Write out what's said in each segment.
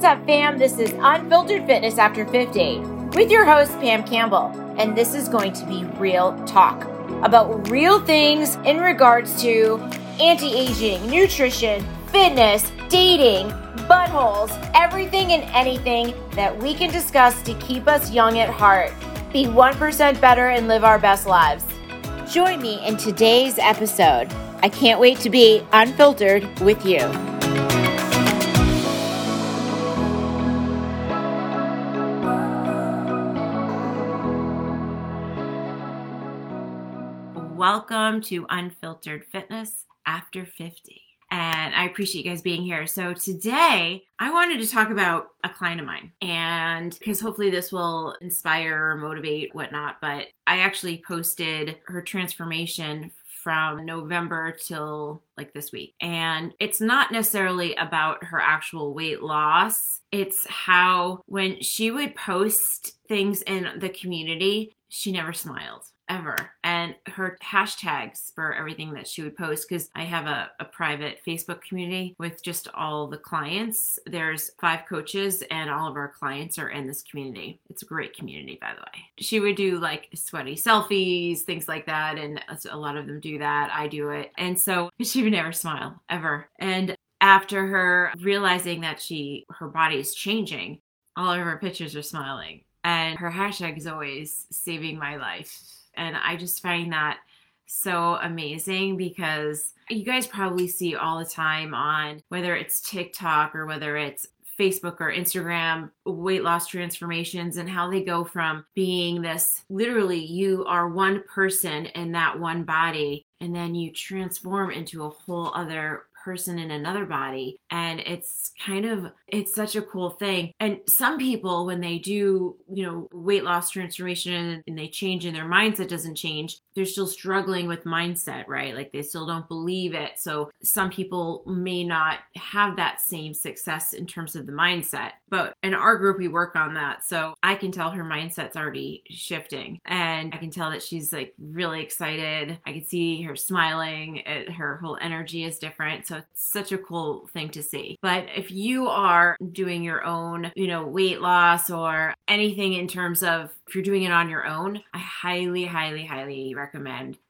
What's up, fam? This is Unfiltered Fitness After 50 with your host, Pam Campbell. And this is going to be real talk about real things in regards to anti aging, nutrition, fitness, dating, buttholes, everything and anything that we can discuss to keep us young at heart, be 1% better, and live our best lives. Join me in today's episode. I can't wait to be unfiltered with you. Welcome to Unfiltered Fitness After 50 and I appreciate you guys being here. So today I wanted to talk about a client of mine and because hopefully this will inspire or motivate whatnot, but I actually posted her transformation from November till like this week. And it's not necessarily about her actual weight loss. It's how when she would post things in the community, she never smiled ever. And her hashtags for everything that she would post, because I have a, a, private Facebook community with just all the clients. There's five coaches, and all of our clients are in this community. It's a great community, by the way. She would do like sweaty selfies, things like that. And a lot of them do that. I do it. And so she would never smile ever. And after her realizing that she her body is changing all of her pictures are smiling and her hashtag is always saving my life and I just find that so amazing because you guys probably see all the time on whether it's TikTok or whether it's Facebook or Instagram weight loss transformations and how they go from being this literally you are one person in that one body and then you transform into a whole other person in another body and it's kind of it's such a cool thing. And some people when they do you know weight loss transformation and they change and their mindset doesn't change they're still struggling with mindset right? Like they still don't believe it. So some people may not have that same success in terms of the mindset but in our group we work on that. So i can tell her mindset's already shifting and i can tell that she's like really excited. I can see her smiling. It, her whole energy is different. So it's such a cool thing to see. But if you are doing your own, you know, weight loss or anything in terms of if you're doing it on your own, I highly, highly, highly recommend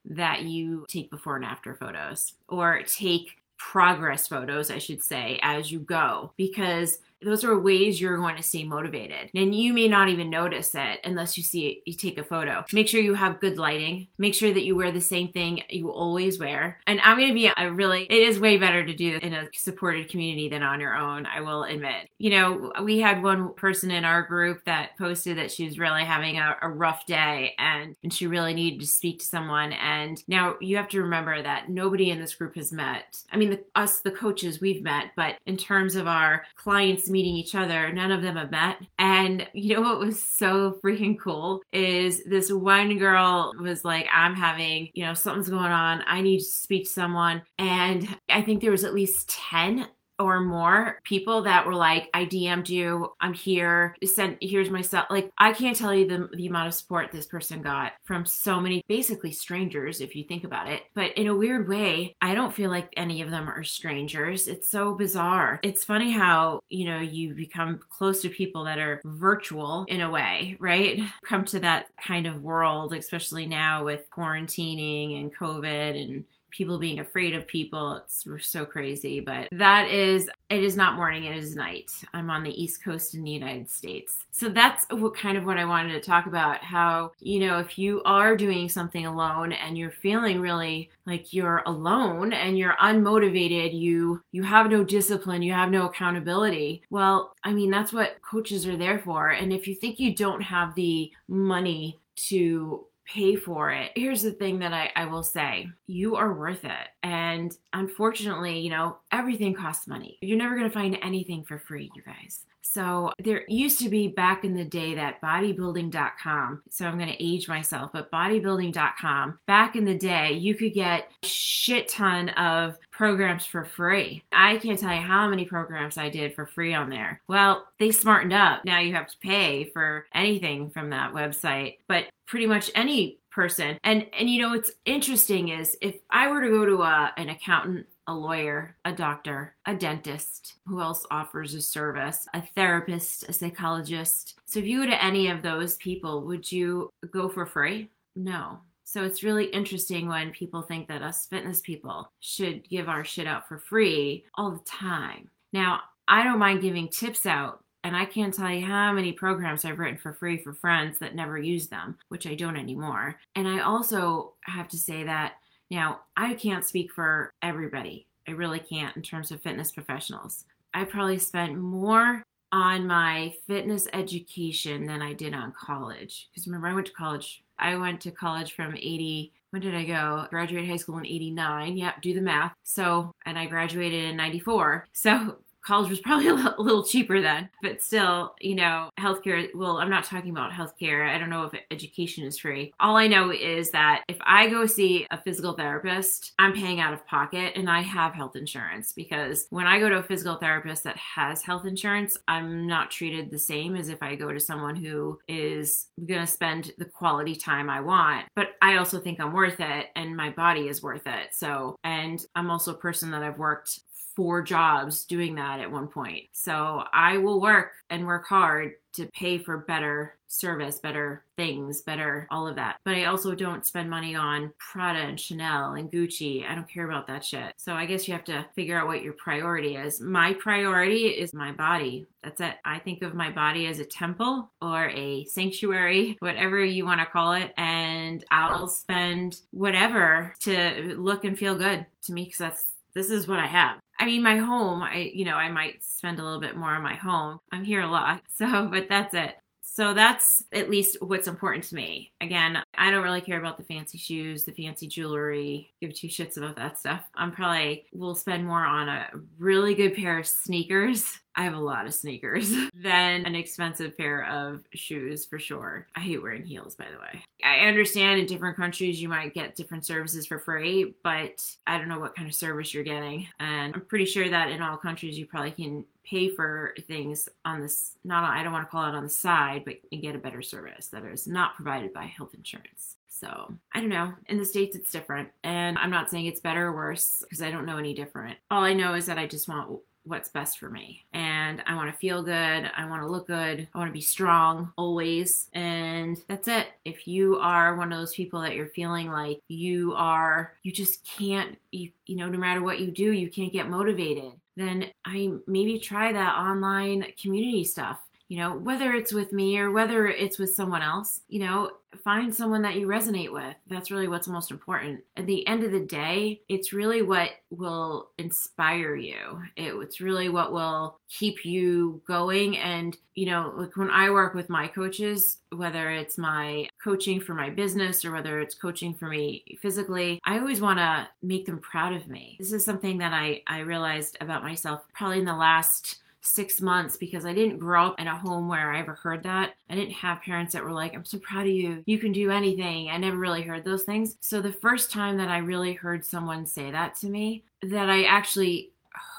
that you take before and after photos or take progress photos, I should say, as you go. Because those are ways you're going to stay motivated. And you may not even notice it unless you see it, you take a photo. Make sure you have good lighting. Make sure that you wear the same thing you always wear. And I'm going to be a really, it is way better to do in a supported community than on your own, I will admit. You know, we had one person in our group that posted that she was really having a, a rough day and, and she really needed to speak to someone. And now you have to remember that nobody in this group has met. I mean, the, us, the coaches, we've met, but in terms of our clients meeting each other. None of them have met. And you know what was so freaking cool is this one girl was like, I'm having, you know, something's going on. I need to speak to someone. And I think there was at least 10 or more people that were like, I DM'd you, I'm here, send here's my stuff. Like I can't tell you the, the amount of support this person got from so many basically strangers, if you think about it. But in a weird way, I don't feel like any of them are strangers. It's so bizarre. It's funny how, you know, you become close to people that are virtual in a way, right? Come to that kind of world, especially now with quarantining and COVID and people being afraid of people. It's we're so crazy, but that is it is not morning, it is night. I'm on the East Coast in the United States. So that's what kind of what I wanted to talk about how, you know, if you are doing something alone and you're feeling really like you're alone and you're unmotivated, you you have no discipline, you have no accountability. Well, I mean, that's what coaches are there for. And if you think you don't have the money to pay for it. Here's the thing that I, I will say you are worth it. And unfortunately, you know, everything costs money. You're never going to find anything for free, you guys. So there used to be back in the day that bodybuilding.com. So I'm going to age myself, but bodybuilding.com, back in the day, you could get a shit ton of programs for free. I can't tell you how many programs I did for free on there. Well, they smartened up. Now you have to pay for anything from that website, but pretty much any person. And and you know what's interesting is if I were to go to a, an accountant a lawyer, a doctor, a dentist. Who else offers a service? A therapist, a psychologist. So if you go to any of those people, would you go for free? No. So it's really interesting when people think that us fitness people should give our shit out for free all the time. Now, I don't mind giving tips out and I can't tell you how many programs I've written for free for friends that never use them, which I don't anymore. And I also have to say that now I can't speak for everybody. I really can't in terms of fitness professionals. I probably spent more on my fitness education than I did on college. Because remember, I went to college. I went to college from 80. When did I go? Graduated high school in 89. Yep, do the math. So, and I graduated in 94. So, college was probably a little cheaper then but still you know healthcare well i'm not talking about healthcare. I don't know if education is free. All i know is that if i go see a physical therapist i'm paying out of pocket and i have health insurance because when i go to a physical therapist that has health insurance i'm not treated the same as if i go to someone who is going to spend the quality time i want. But i also think i'm worth it and my body is worth it. So and i'm also a person that i've worked four jobs doing that at one point. So I will work and work hard to pay for better service, better things, better all of that. But I also don't spend money on Prada and Chanel and Gucci. I don't care about that shit. So I guess you have to figure out what your priority is. My priority is my body. That's it. I think of my body as a temple or a sanctuary, whatever you want to call it. And I'll spend whatever to look and feel good to me because that's this is what I have. I mean, my home, I, you know, I might spend a little bit more on my home. I'm here a lot. So, but that's it. So that's at least what's important to me. Again, I don't really care about the fancy shoes, the fancy jewelry, give two shits about that stuff. I'm probably will spend more on a really good pair of sneakers. I have a lot of sneakers than an expensive pair of shoes for sure. I hate wearing heels, by the way. I understand in different countries you might get different services for free, but I don't know what kind of service you're getting. And I'm pretty sure that in all countries you probably can pay for things on this not I don't want to call it on the side, but you get a better service that is not provided by health insurance. So I don't know. In the States, it's different. And I'm not saying it's better or worse because I don't know any different. All I know is that I just want what's best for me. And I want to feel good. I want to look good. I want to be strong always. And that's it. If you are one of those people that you're feeling like you are, you just can't, you, you know, no matter what you do, you can't get motivated, then I maybe try that online community stuff you know, whether it's with me or whether it's with someone else, you know, find someone that you resonate with. That's really what's most important. At the end of the day, it's really what will inspire you. It's really what will keep you going. And, you know, like when I work with my coaches, whether it's my coaching for my business or whether it's coaching for me physically, I always want to make them proud of me. This is something that I, I realized about myself probably in the last six months because I didn't grow up in a home where I ever heard that. I didn't have parents that were like, I'm so proud of you. You can do anything. I never really heard those things. So the first time that I really heard someone say that to me, that I actually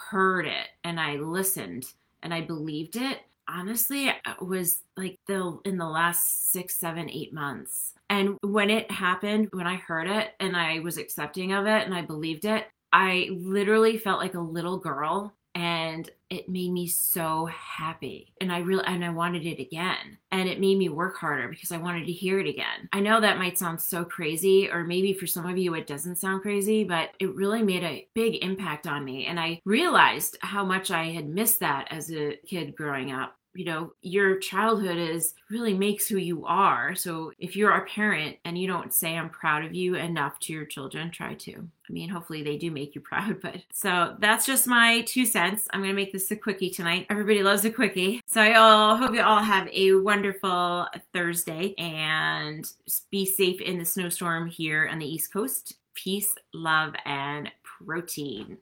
heard it and I listened and I believed it, honestly, it was like the in the last six, seven, eight months. And when it happened, when I heard it and I was accepting of it and I believed it, I literally felt like a little girl and it made me so happy. And i really and i wanted it again. And it made me work harder because i wanted to hear it again. I know that might sound so crazy or maybe for some of you it doesn't sound crazy but it really made a big impact on me. And i realized how much i had missed that as a kid growing up you know, your childhood is really makes who you are. So if you're a parent and you don't say I'm proud of you enough to your children, try to. I mean, hopefully they do make you proud, but so that's just my two cents. I'm to make this a quickie tonight. Everybody loves a quickie. So I all hope you all have a wonderful Thursday and be safe in the snowstorm here on the East Coast. Peace, love, and protein.